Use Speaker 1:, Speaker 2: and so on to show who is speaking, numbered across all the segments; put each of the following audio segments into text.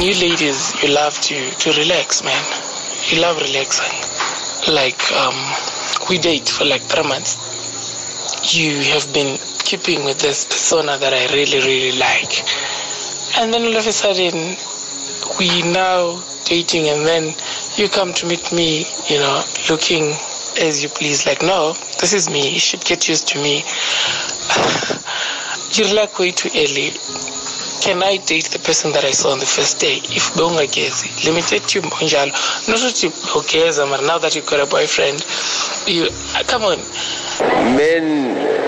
Speaker 1: You ladies, you love to, to relax, man. You love relaxing. Like, um, we date for like three months. You have been keeping with this persona that I really, really like. And then all of a sudden, we now dating and then you come to meet me, you know, looking as you please. Like, no, this is me. You should get used to me. You're like way too early. Can I date the person that I saw on the first day? If bongagezi, limited you njalo. Not that you okay, but now that you've got a boyfriend, you ah, come on.
Speaker 2: Men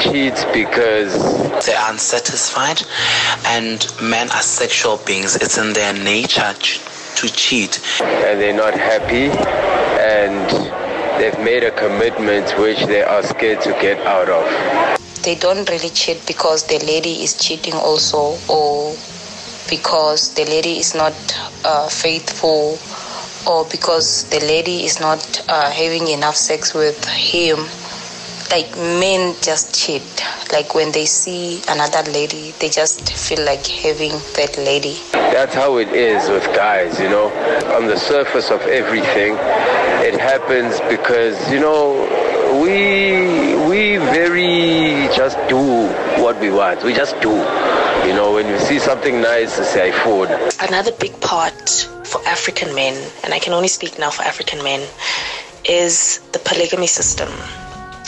Speaker 2: cheat because
Speaker 3: they're unsatisfied and men are sexual beings. It's in their nature to cheat.
Speaker 2: And they're not happy and they've made a commitment which they are scared to get out of.
Speaker 4: They don't really cheat because the lady is cheating also or because the lady is not uh, faithful or because the lady is not uh, having enough sex with him. Like men just cheat. Like when they see another lady they just feel like having that lady.
Speaker 2: That's how it is with guys you know. On the surface of everything it happens because you know we we very just do what we want. We just do. You know when you see something nice we say food
Speaker 5: another big part for african men and i can only speak now for african men is the polygamy system.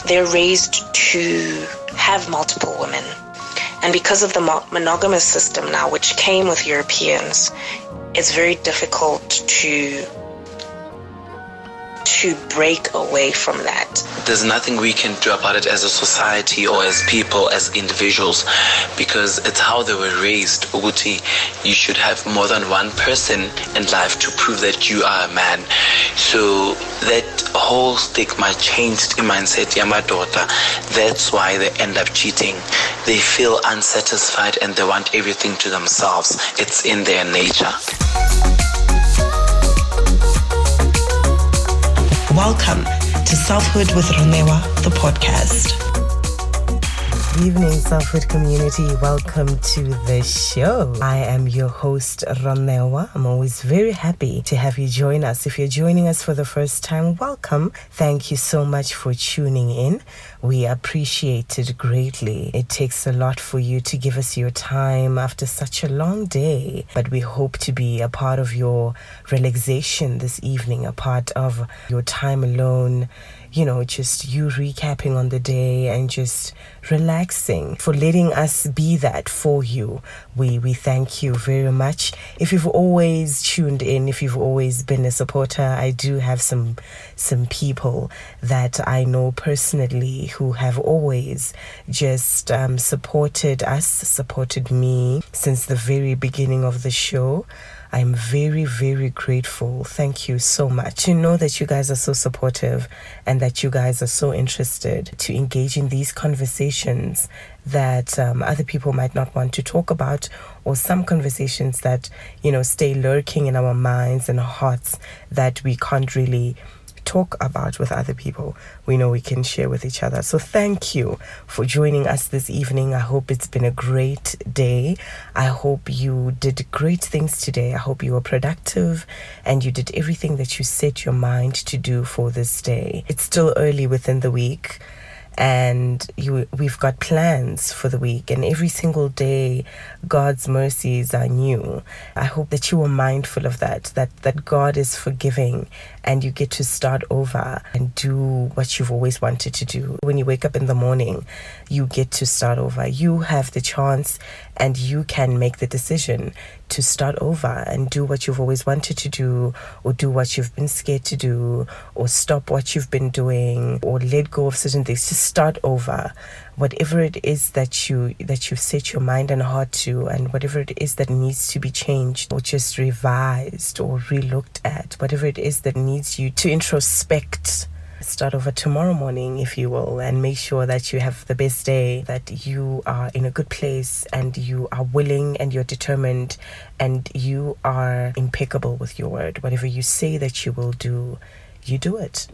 Speaker 5: They're raised to have multiple women. And because of the monogamous system now, which came with Europeans, it's very difficult to to break away from that.
Speaker 3: There's nothing we can do about it as a society or as people, as individuals, because it's how they were raised. Uguti, you should have more than one person in life to prove that you are a man. So that whole stigma changed in mindset, yeah, my daughter. That's why they end up cheating. They feel unsatisfied and they want everything to themselves. It's in their nature.
Speaker 6: Welcome to Selfhood with Ronewa, the podcast.
Speaker 7: Evening, Selfhood community. Welcome to the show. I am your host, Ronewa. I'm always very happy to have you join us. If you're joining us for the first time, welcome. Thank you so much for tuning in. We appreciate it greatly. It takes a lot for you to give us your time after such a long day, but we hope to be a part of your relaxation this evening, a part of your time alone you know, just you recapping on the day and just relaxing for letting us be that for you. We we thank you very much. If you've always tuned in, if you've always been a supporter, I do have some some people that I know personally who have always just um, supported us, supported me since the very beginning of the show. I'm very, very grateful. Thank you so much. To know that you guys are so supportive and that you guys are so interested to engage in these conversations that um, other people might not want to talk about, or some conversations that, you know, stay lurking in our minds and hearts that we can't really talk about with other people, we know we can share with each other. So thank you for joining us this evening. I hope it's been a great day. I hope you did great things today. I hope you were productive and you did everything that you set your mind to do for this day. It's still early within the week and you, we've got plans for the week. And every single day god's mercies are new. I hope that you are mindful of that that that god is forgiving and you get to start over and do what you've always wanted to do. When you wake up in the morning you get to start over. You have the chance and you can make the decision to start over and do what you've always wanted to do or do what you've been scared to do or stop what you've been doing or let go of certain things just start over. Whatever it is that you that you've set your mind and heart to and whatever it is that needs to be changed or just revised or relooked at whatever it is that needs you to introspect start over tomorrow morning, if you will, and make sure that you have the best day, that you are in a good place and you are willing and you're determined and you are impeccable with your word. Whatever you say that you will do, you do it.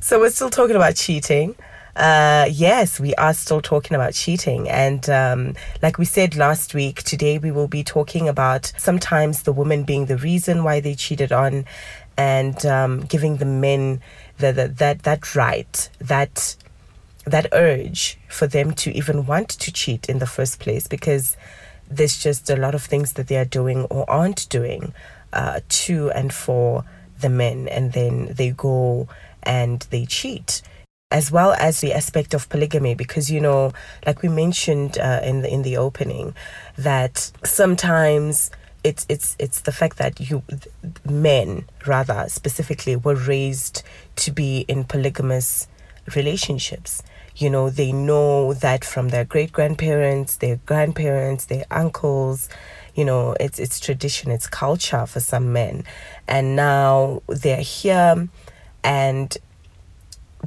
Speaker 7: So we're still talking about cheating. uh, yes, we are still talking about cheating. And um, like we said last week, today we will be talking about sometimes the woman being the reason why they cheated on and um, giving the men the, that, that right, that, that urge for them to even want to cheat in the first place because there's just a lot of things that they are doing or aren't doing uh, to and for the men. And then they go and they cheat as well as the aspect of polygamy because you know like we mentioned uh, in the in the opening that sometimes it's it's it's the fact that you men rather specifically were raised to be in polygamous relationships you know they know that from their great grandparents their grandparents their uncles you know it's it's tradition it's culture for some men and now they're here and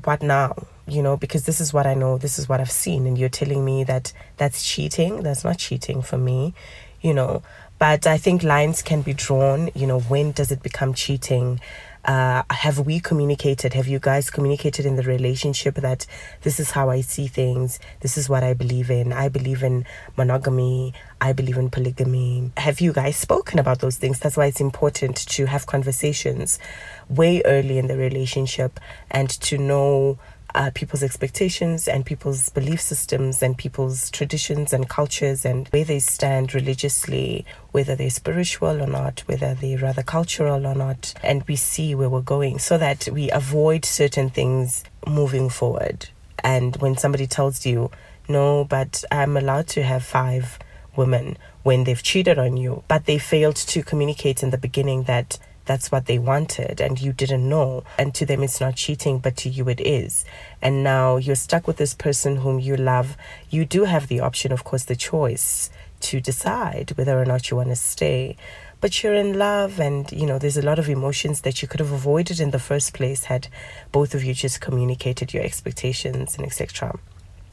Speaker 7: what now? You know, because this is what I know, this is what I've seen, and you're telling me that that's cheating. That's not cheating for me, you know. But I think lines can be drawn. You know, when does it become cheating? Uh, have we communicated? Have you guys communicated in the relationship that this is how I see things? This is what I believe in. I believe in monogamy. I believe in polygamy. Have you guys spoken about those things? That's why it's important to have conversations way early in the relationship and to know uh, people's expectations and people's belief systems and people's traditions and cultures and where they stand religiously, whether they're spiritual or not, whether they're rather cultural or not, and we see where we're going so that we avoid certain things moving forward. And when somebody tells you, no, but I'm allowed to have five women when they've cheated on you, but they failed to communicate in the beginning that that's what they wanted and you didn't know. And to them, it's not cheating, but to you, it is. And now you're stuck with this person whom you love. You do have the option, of course, the choice to decide whether or not you want to stay. But you're in love, and you know, there's a lot of emotions that you could have avoided in the first place had both of you just communicated your expectations and etc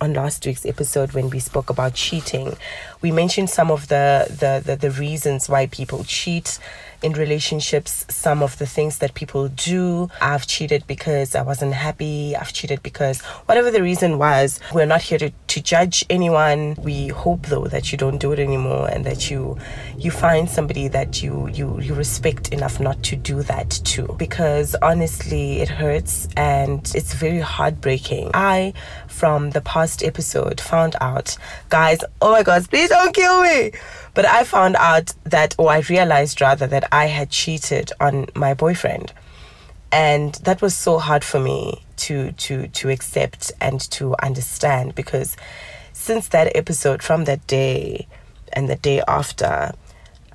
Speaker 7: on last week's episode when we spoke about cheating we mentioned some of the, the the, the, reasons why people cheat in relationships, some of the things that people do. I've cheated because I wasn't happy. I've cheated because whatever the reason was, we're not here to, to judge anyone. We hope though that you don't do it anymore and that you you find somebody that you you you respect enough not to do that to. Because honestly it hurts and it's very heartbreaking. I from the past episode found out, guys, oh my god, please don't kill me. But I found out that, or I realized rather, that I had cheated on my boyfriend. And that was so hard for me to to to accept and to understand because since that episode, from that day and the day after,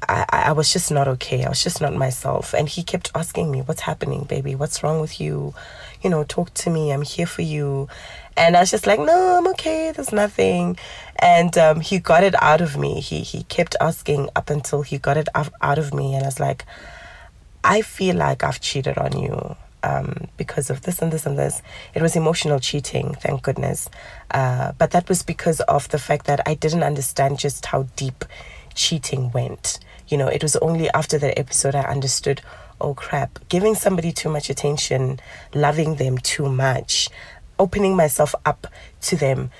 Speaker 7: I, I was just not okay. I was just not myself. And he kept asking me, What's happening, baby? What's wrong with you? You know, talk to me. I'm here for you. And I was just like, no, I'm okay. There's nothing. And um, he got it out of me. He he kept asking up until he got it out of me. And I was like, I feel like I've cheated on you. Um, because of this and this and this. It was emotional cheating, thank goodness. Uh, but that was because of the fact that I didn't understand just how deep cheating went. You know, it was only after that episode I understood oh crap, giving somebody too much attention, loving them too much, opening myself up to them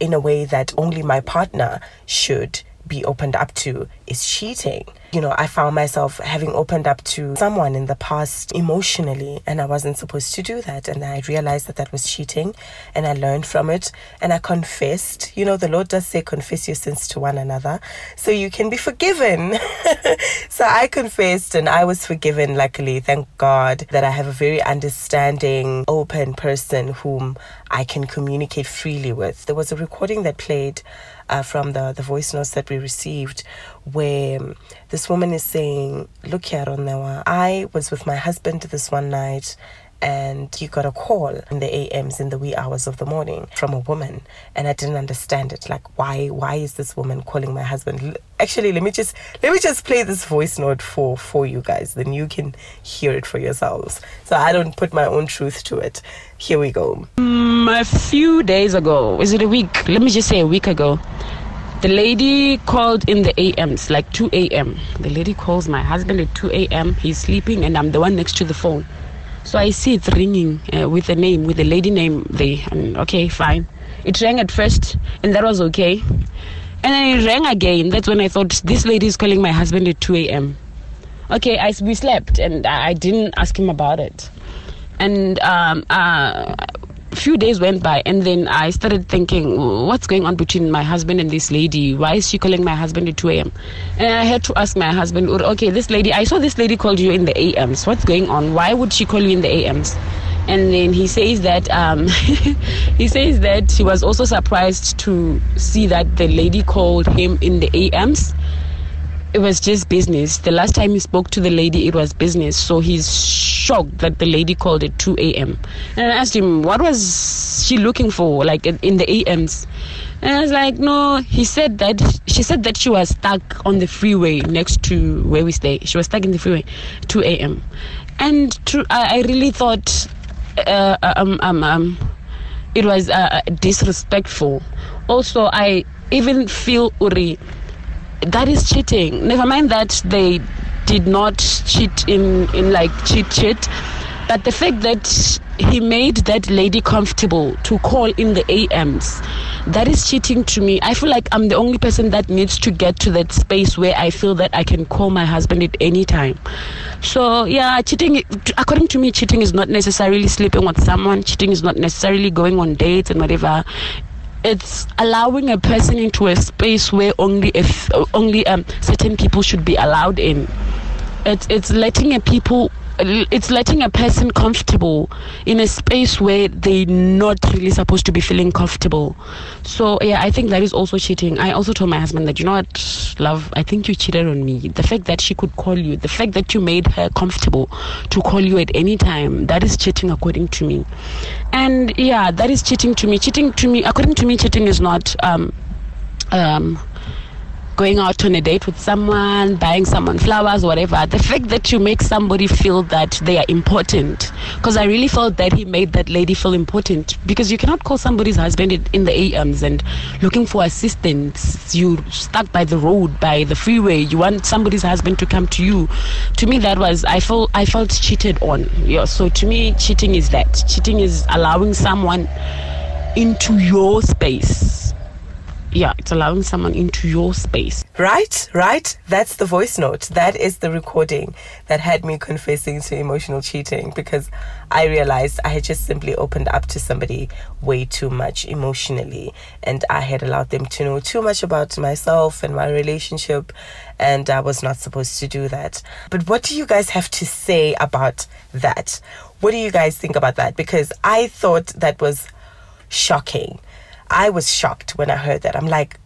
Speaker 7: in a way that only my partner should be opened up to is cheating. You know, I found myself having opened up to someone in the past emotionally, and I wasn't supposed to do that. And I realized that that was cheating, and I learned from it, and I confessed. You know, the Lord does say, confess your sins to one another so you can be forgiven. so I confessed, and I was forgiven, luckily. Thank God that I have a very understanding, open person whom I can communicate freely with. There was a recording that played uh, from the, the voice notes that we received where this woman is saying, Look here, Ronewa, I was with my husband this one night and he got a call in the AMs in the wee hours of the morning from a woman and I didn't understand it. Like why why is this woman calling my husband? Actually let me just let me just play this voice note for for you guys then you can hear it for yourselves. So I don't put my own truth to it. Here we go
Speaker 8: a few days ago is it a week let me just say a week ago the lady called in the AMs, like 2 a.m. The lady calls my husband at 2 a.m. He's sleeping, and I'm the one next to the phone. So I see it ringing uh, with a name, with a lady name there. And okay, fine. It rang at first, and that was okay. And then it rang again. That's when I thought this lady is calling my husband at 2 a.m. Okay, I, we slept, and I, I didn't ask him about it. And um, uh, few days went by, and then I started thinking, what's going on between my husband and this lady? Why is she calling my husband at 2 a.m.? And I had to ask my husband, okay, this lady, I saw this lady called you in the AMs. What's going on? Why would she call you in the AMs? and then he says that um, he says that he was also surprised to see that the lady called him in the AMs. It was just business. The last time he spoke to the lady, it was business. So he's shocked that the lady called at 2 a.m. And I asked him, what was she looking for, like in the AMs? And I was like, no. He said that she said that she was stuck on the freeway next to where we stay. She was stuck in the freeway, 2 a.m. And to, I, I really thought uh, um, um, um, it was uh, disrespectful. Also, I even feel Uri, that is cheating. Never mind that they did not cheat in, in like cheat cheat, but the fact that he made that lady comfortable to call in the AMs. That is cheating to me. I feel like I'm the only person that needs to get to that space where I feel that I can call my husband at any time. So, yeah, cheating, according to me, cheating is not necessarily sleeping with someone, cheating is not necessarily going on dates and whatever it's allowing a person into a space where only if only um, certain people should be allowed in. It's it's letting a people it's letting a person comfortable in a space where they're not really supposed to be feeling comfortable. So yeah, I think that is also cheating. I also told my husband that you know what, love, I think you cheated on me. The fact that she could call you, the fact that you made her comfortable to call you at any time, that is cheating according to me. And yeah, that is cheating to me. Cheating to me, according to me, cheating is not um um going out on a date with someone, buying someone flowers, whatever, the fact that you make somebody feel that they are important, because I really felt that he made that lady feel important, because you cannot call somebody's husband in the AMs and looking for assistance. You stuck by the road, by the freeway. You want somebody's husband to come to you. To me, that was I felt I felt cheated on. Yeah. So to me, cheating is that. Cheating is allowing someone into your space yeah, it's allowing someone into your space.
Speaker 7: Right, right. That's the voice note. That is the recording that had me confessing to emotional cheating because I realized I had just simply opened up to somebody way too much emotionally and I had allowed them to know too much about myself and my relationship and I was not supposed to do that. But what do you guys have to say about that? What do you guys think about that? Because I thought that was shocking I was shocked when I heard that. I'm like,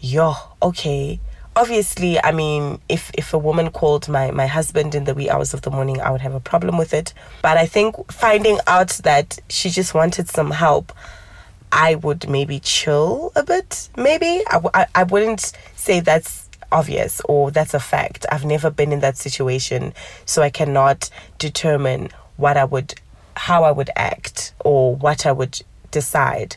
Speaker 7: yo, okay. Obviously, I mean, if if a woman called my my husband in the wee hours of the morning, I would have a problem with it. But I think finding out that she just wanted some help, I would maybe chill a bit. Maybe I, I, I wouldn't say that's obvious or that's a fact. I've never been in that situation, so I cannot determine what I would, how I would act or what I would decide.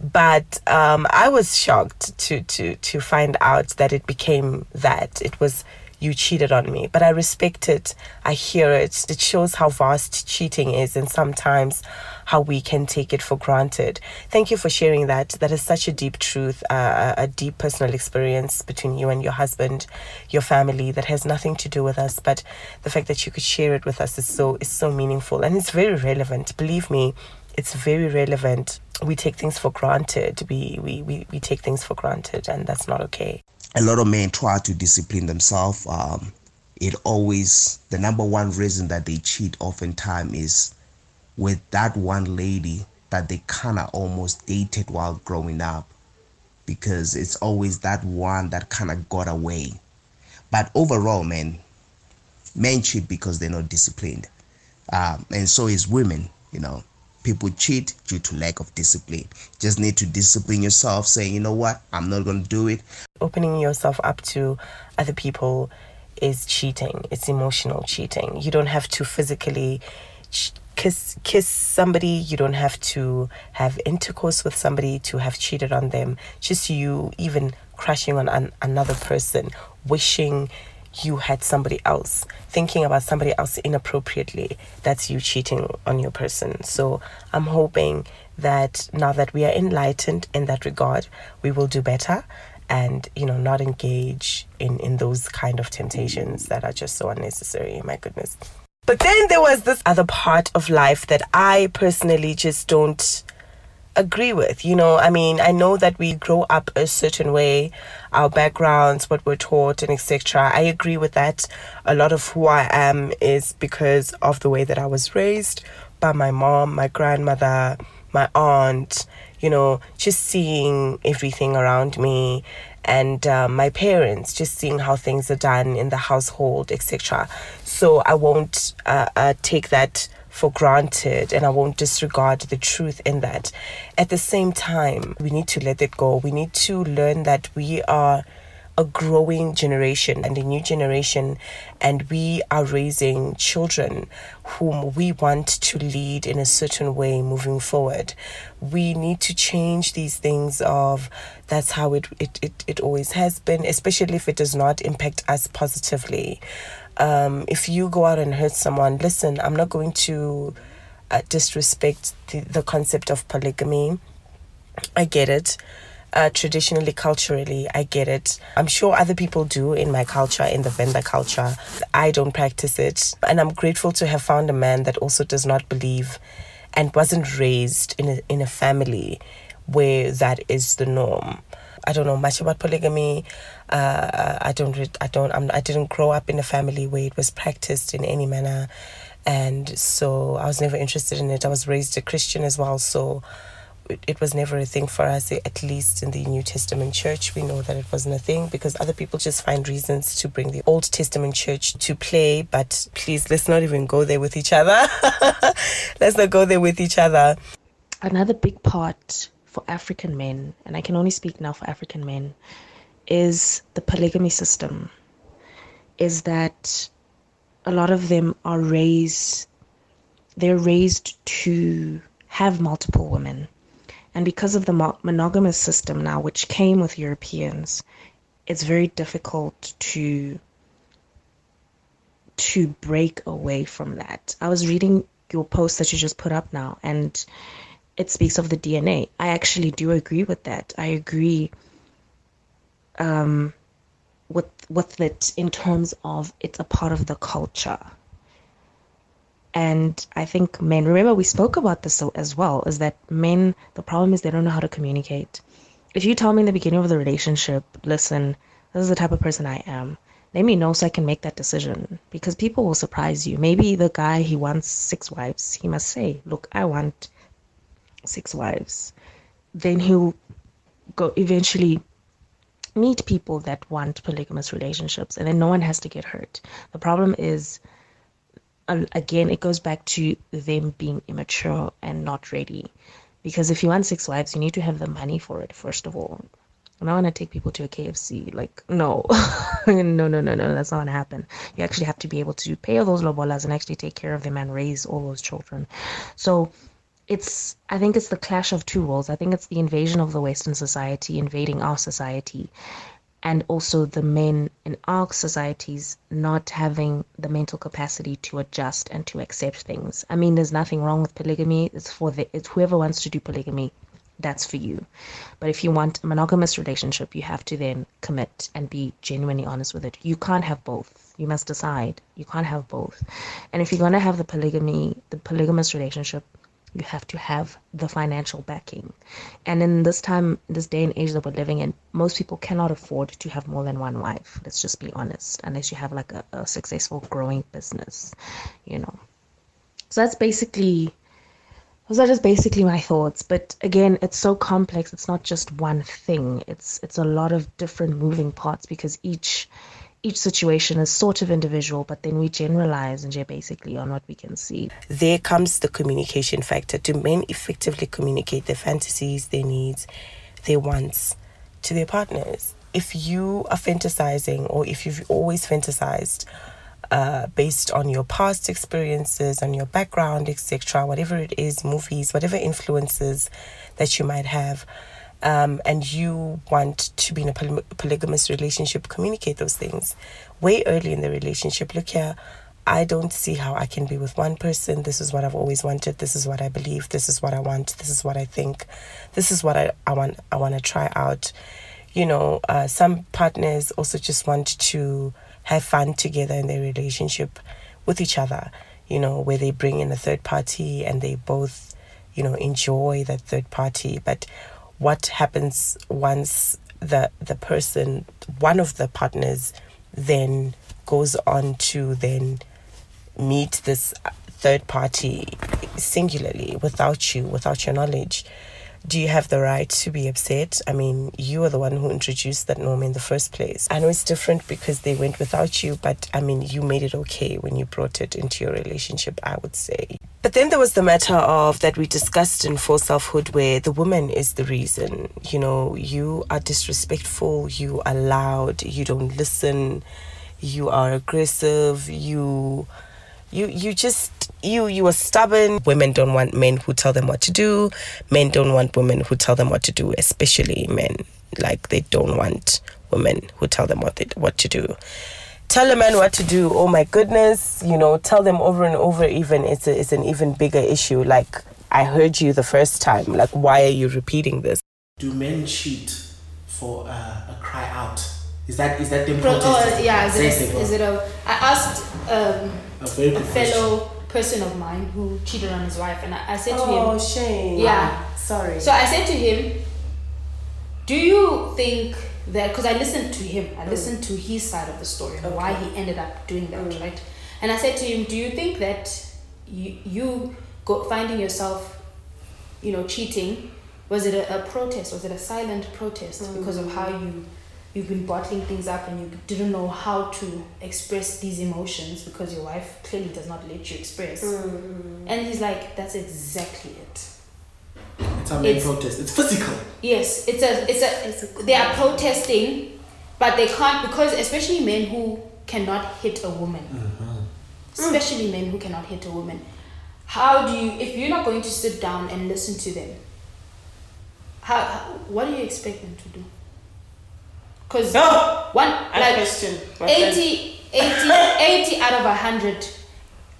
Speaker 7: But um, I was shocked to to to find out that it became that it was you cheated on me. But I respect it. I hear it. It shows how vast cheating is and sometimes how we can take it for granted. Thank you for sharing that. That is such a deep truth, uh, a deep personal experience between you and your husband, your family that has nothing to do with us. But the fact that you could share it with us is so is so meaningful and it's very relevant. Believe me, it's very relevant. We take things for granted. We, we, we, we take things for granted, and that's not okay.
Speaker 9: A lot of men try to discipline themselves. Um, it always, the number one reason that they cheat oftentimes is with that one lady that they kind of almost dated while growing up because it's always that one that kind of got away. But overall, men, men cheat because they're not disciplined. Um, and so is women, you know people cheat due to lack of discipline. Just need to discipline yourself, saying, you know what, I'm not going to do it.
Speaker 7: Opening yourself up to other people is cheating. It's emotional cheating. You don't have to physically ch- kiss kiss somebody. You don't have to have intercourse with somebody to have cheated on them. Just you even crushing on an- another person, wishing you had somebody else thinking about somebody else inappropriately that's you cheating on your person. So i'm hoping that now that we are enlightened in that regard we will do better and you know not engage in in those kind of temptations that are just so unnecessary my goodness. But then there was this other part of life that i personally just don't agree with. You know, I mean, I know that we grow up a certain way, our backgrounds, what we're taught, and etc. I agree with that. A lot of who I am is because of the way that I was raised by my mom, my grandmother, my aunt. You know, just seeing everything around me and uh, my parents, just seeing how things are done in the household, etc. So I won't uh, uh, take that for granted and I won't disregard the truth in that. At the same time, we need to let it go. We need to learn that we are a growing generation and a new generation, and we are raising children whom we want to lead in a certain way moving forward. We need to change these things of that's how it, it, it, it always has been, especially if it does not impact us positively um, if you go out and hurt someone, listen, I'm not going to uh, disrespect the, the concept of polygamy. I get it. Uh, traditionally, culturally, I get it. I'm sure other people do in my culture, in the Venda culture. I don't practice it. And I'm grateful to have found a man that also does not believe and wasn't raised in a, in a family where that is the norm. I don't know much about polygamy. Uh, I don't. I don't. I'm, I didn't grow up in a family where it was practiced in any manner, and so I was never interested in it. I was raised a Christian as well, so it, it was never a thing for us. At least in the New Testament church, we know that it wasn't a thing because other people just find reasons to bring the Old Testament church to play. But please, let's not even go there with each other. let's not go there with each other.
Speaker 5: Another big part for African men, and I can only speak now for African men, is the polygamy system. Is that a lot of them are raised, they're raised to have multiple women. And because of the monogamous system now, which came with Europeans, it's very difficult to to break away from that. I was reading your post that you just put up now, and it speaks of the DNA. I actually do agree with that. I agree um, with with it in terms of it's a part of the culture. And I think men, remember we spoke about this as well, is that men, the problem is they don't know how to communicate. If you tell me in the beginning of the relationship, listen, this is the type of person I am, let me know so I can make that decision because people will surprise you. Maybe the guy, he wants six wives. He must say, look, I want six wives, then he'll go eventually meet people that want polygamous relationships and then no one has to get hurt. The problem is um, again it goes back to them being immature and not ready. Because if you want six wives, you need to have the money for it first of all. I'm not gonna take people to a KFC. Like, no, no, no, no, no. That's not gonna happen. You actually have to be able to pay all those lobolas and actually take care of them and raise all those children. So it's I think it's the clash of two worlds. I think it's the invasion of the Western society invading our society, and also the men in our societies not having the mental capacity to adjust and to accept things. I mean, there's nothing wrong with polygamy. It's for the it's whoever wants to do polygamy, that's for you. But if you want a monogamous relationship, you have to then commit and be genuinely honest with it. You can't have both. You must decide. You can't have both. And if you're gonna have the polygamy, the polygamous relationship you have to have the financial backing. And in this time, this day and age that we're living in, most people cannot afford to have more than one wife. Let's just be honest, unless you have like a, a successful growing business, you know. So that's basically those are just basically my thoughts but again it's so complex it's not just one thing it's it's a lot of different moving parts because each each situation is sort of individual, but then we generalize and basically on what we can see.
Speaker 7: There comes the communication factor. Do men effectively communicate their fantasies, their needs, their wants to their partners? If you are fantasizing or if you've always fantasized uh, based on your past experiences, on your background, etc., whatever it is, movies, whatever influences that you might have, um, and you want to be in a poly- polygamous relationship, communicate those things way early in the relationship. Look here, I don't see how I can be with one person. This is what I've always wanted. This is what I believe. This is what I want. This is what I think. This is what I, I want. I want to try out. You know, uh, some partners also just want to have fun together in their relationship with each other. You know, where they bring in a third party and they both, you know, enjoy that third party. But what happens once the the person, one of the partners, then goes on to then meet this third party singularly without you, without your knowledge, do you have the right to be upset? I mean, you are the one who introduced that norm in the first place. I know it's different because they went without you, but I mean, you made it okay when you brought it into your relationship, I would say. But then there was the matter of that we discussed in Full Selfhood where the woman is the reason. You know, you are disrespectful, you are loud, you don't listen, you are aggressive, you you you just you you are stubborn. Women don't want men who tell them what to do. Men don't want women who tell them what to do especially men. Like they don't want women who tell them what they, what to do. Tell a man what to do. Oh my goodness. You know tell them over and over even it's a, it's an even bigger issue. Like i heard you the first time. Like why are you repeating this?
Speaker 10: Do men cheat for uh, a cry out is that is that the
Speaker 11: Pro-
Speaker 10: protest?
Speaker 11: oh, yeah, is it,
Speaker 10: Same thing,
Speaker 11: a, is it a? I asked um,
Speaker 10: A very
Speaker 11: a fellow person of mine who cheated on his wife, and I, I said to him, Oh,
Speaker 7: shame.
Speaker 11: Yeah,
Speaker 7: Sorry.
Speaker 11: So I said to him, "Do you think that?" Because I listened to him, I mm. listened to his side of the story and why he ended up doing that, mm. right? And I said to him, "Do you think that you you go finding yourself, you know, cheating? Was it a, a protest? Was it a silent protest because of mm. how you?" You've been bottling things up and you didn't know how to express these emotions because your wife clearly does not let you express. Mm-hmm. And he's like, that's exactly it.
Speaker 10: It's a main
Speaker 11: It's-
Speaker 10: protest. It's physical.
Speaker 11: Yes, it's a it's a they are protesting, but they can't because especially men who cannot hit a woman, mm-hmm. especially men who cannot hit a woman. How do you if you're not going to sit down and listen to them? How, how what do you expect them to do? Because one like
Speaker 7: question.
Speaker 11: 80, 80, 80 out of 100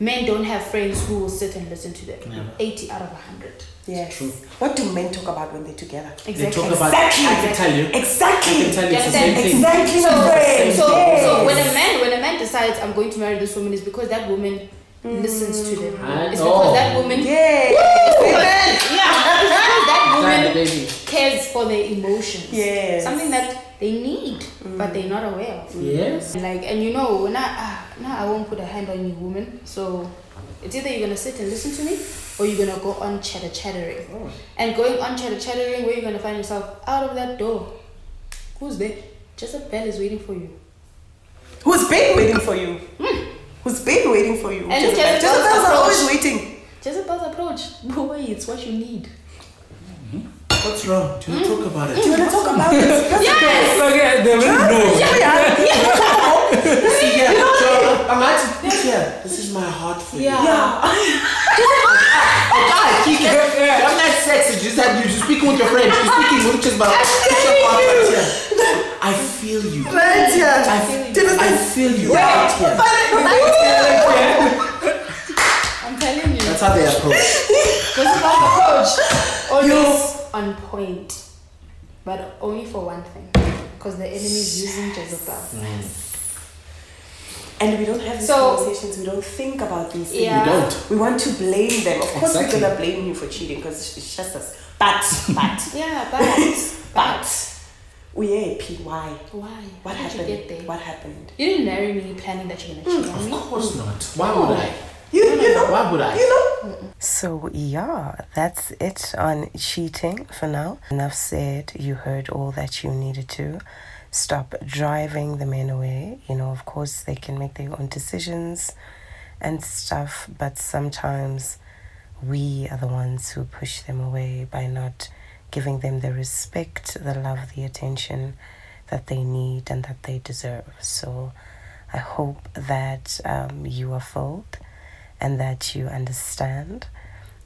Speaker 11: men don't have friends who will sit and listen to them. 80 out of 100.
Speaker 7: Yes. True. What do men talk about when they're together?
Speaker 11: Exactly.
Speaker 10: talk about-
Speaker 7: exactly.
Speaker 10: I can tell you.
Speaker 7: Exactly.
Speaker 10: I can tell you it's the same thing.
Speaker 7: Exactly.
Speaker 11: So,
Speaker 7: my friend.
Speaker 11: so,
Speaker 7: yes.
Speaker 11: so when a man when a man decides I'm going to marry this woman is because that woman listens to them.
Speaker 10: I
Speaker 11: It's
Speaker 10: know.
Speaker 11: because that woman
Speaker 7: yeah.
Speaker 11: yeah, it's because that woman cares for their emotions.
Speaker 7: Yes.
Speaker 11: Something that they need but they're not aware of.
Speaker 10: Yes.
Speaker 11: Like and you know when I ah, now I won't put a hand on you woman. So it's either you're gonna sit and listen to me or you're gonna go on chatter chattering. And going on chatter chattering where you're gonna find yourself out of that door. Who's there? Jezebel is waiting for you.
Speaker 7: Who's been waiting for you? Who's been waiting for you?
Speaker 11: And
Speaker 7: Jezebel.
Speaker 11: Jezebel's
Speaker 7: Jezebel's are always waiting.
Speaker 11: Jezebel's approach. Boy, it's what you need.
Speaker 10: What's wrong? Do you want to talk about it?
Speaker 7: Do you want to talk about this?
Speaker 11: Yes!
Speaker 10: Okay, they will know.
Speaker 7: Yeah, yeah.
Speaker 10: See, yeah. So I'm actually yeah. This is my heart for you. Yeah. I'm not sexy. Just that you're just speaking with your friend. You're speaking with just about it's your heart right here. I feel you.
Speaker 7: Right here.
Speaker 10: I feel, I feel you right here.
Speaker 11: I'm telling you.
Speaker 10: That's how they approach.
Speaker 11: Jezebel's approach. Always on point. But only for one thing. Because the enemy is using Jezebel. Mm.
Speaker 7: And we don't have these
Speaker 11: So-
Speaker 7: conversations. We don't think about these things.
Speaker 11: Yeah.
Speaker 10: We don't.
Speaker 7: We want to blame them. Of course,
Speaker 10: Exactly.
Speaker 7: we're gonna blame you for cheating because it's just us. But, but,
Speaker 11: Yeah, but.
Speaker 7: but, we ain't P. Why?
Speaker 11: Why?
Speaker 7: What
Speaker 11: How did
Speaker 7: happened?
Speaker 11: you get there?
Speaker 7: What happened?
Speaker 11: You didn't marry me planning that you're gonna hmm, cheat on me.
Speaker 10: Of
Speaker 11: me.
Speaker 10: course not. Why would I?
Speaker 7: You, you know,
Speaker 10: Why would I?
Speaker 7: you know. So yeah, that's it on cheating for now. Enough said. You heard all that you needed to. Stop driving the men away. You know, of course, they can make their own decisions and stuff, but sometimes we are the ones who push them away by not giving them the respect, the love, the attention that they need and that they deserve. So I hope that um, you are filled and that you understand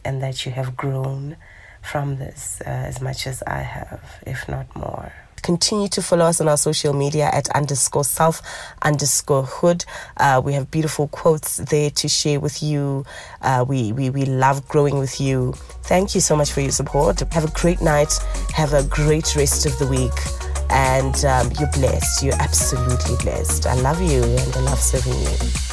Speaker 7: and that you have grown from this uh, as much as I have, if not more. Continue to follow us on our social media at underscore self underscore hood. Uh, we have beautiful quotes there to share with you. Uh, we, we, we love growing with you. Thank you so much for your support. Have a great night. Have a great rest of the week. And um, you're blessed. You're absolutely blessed. I love you and I love serving you.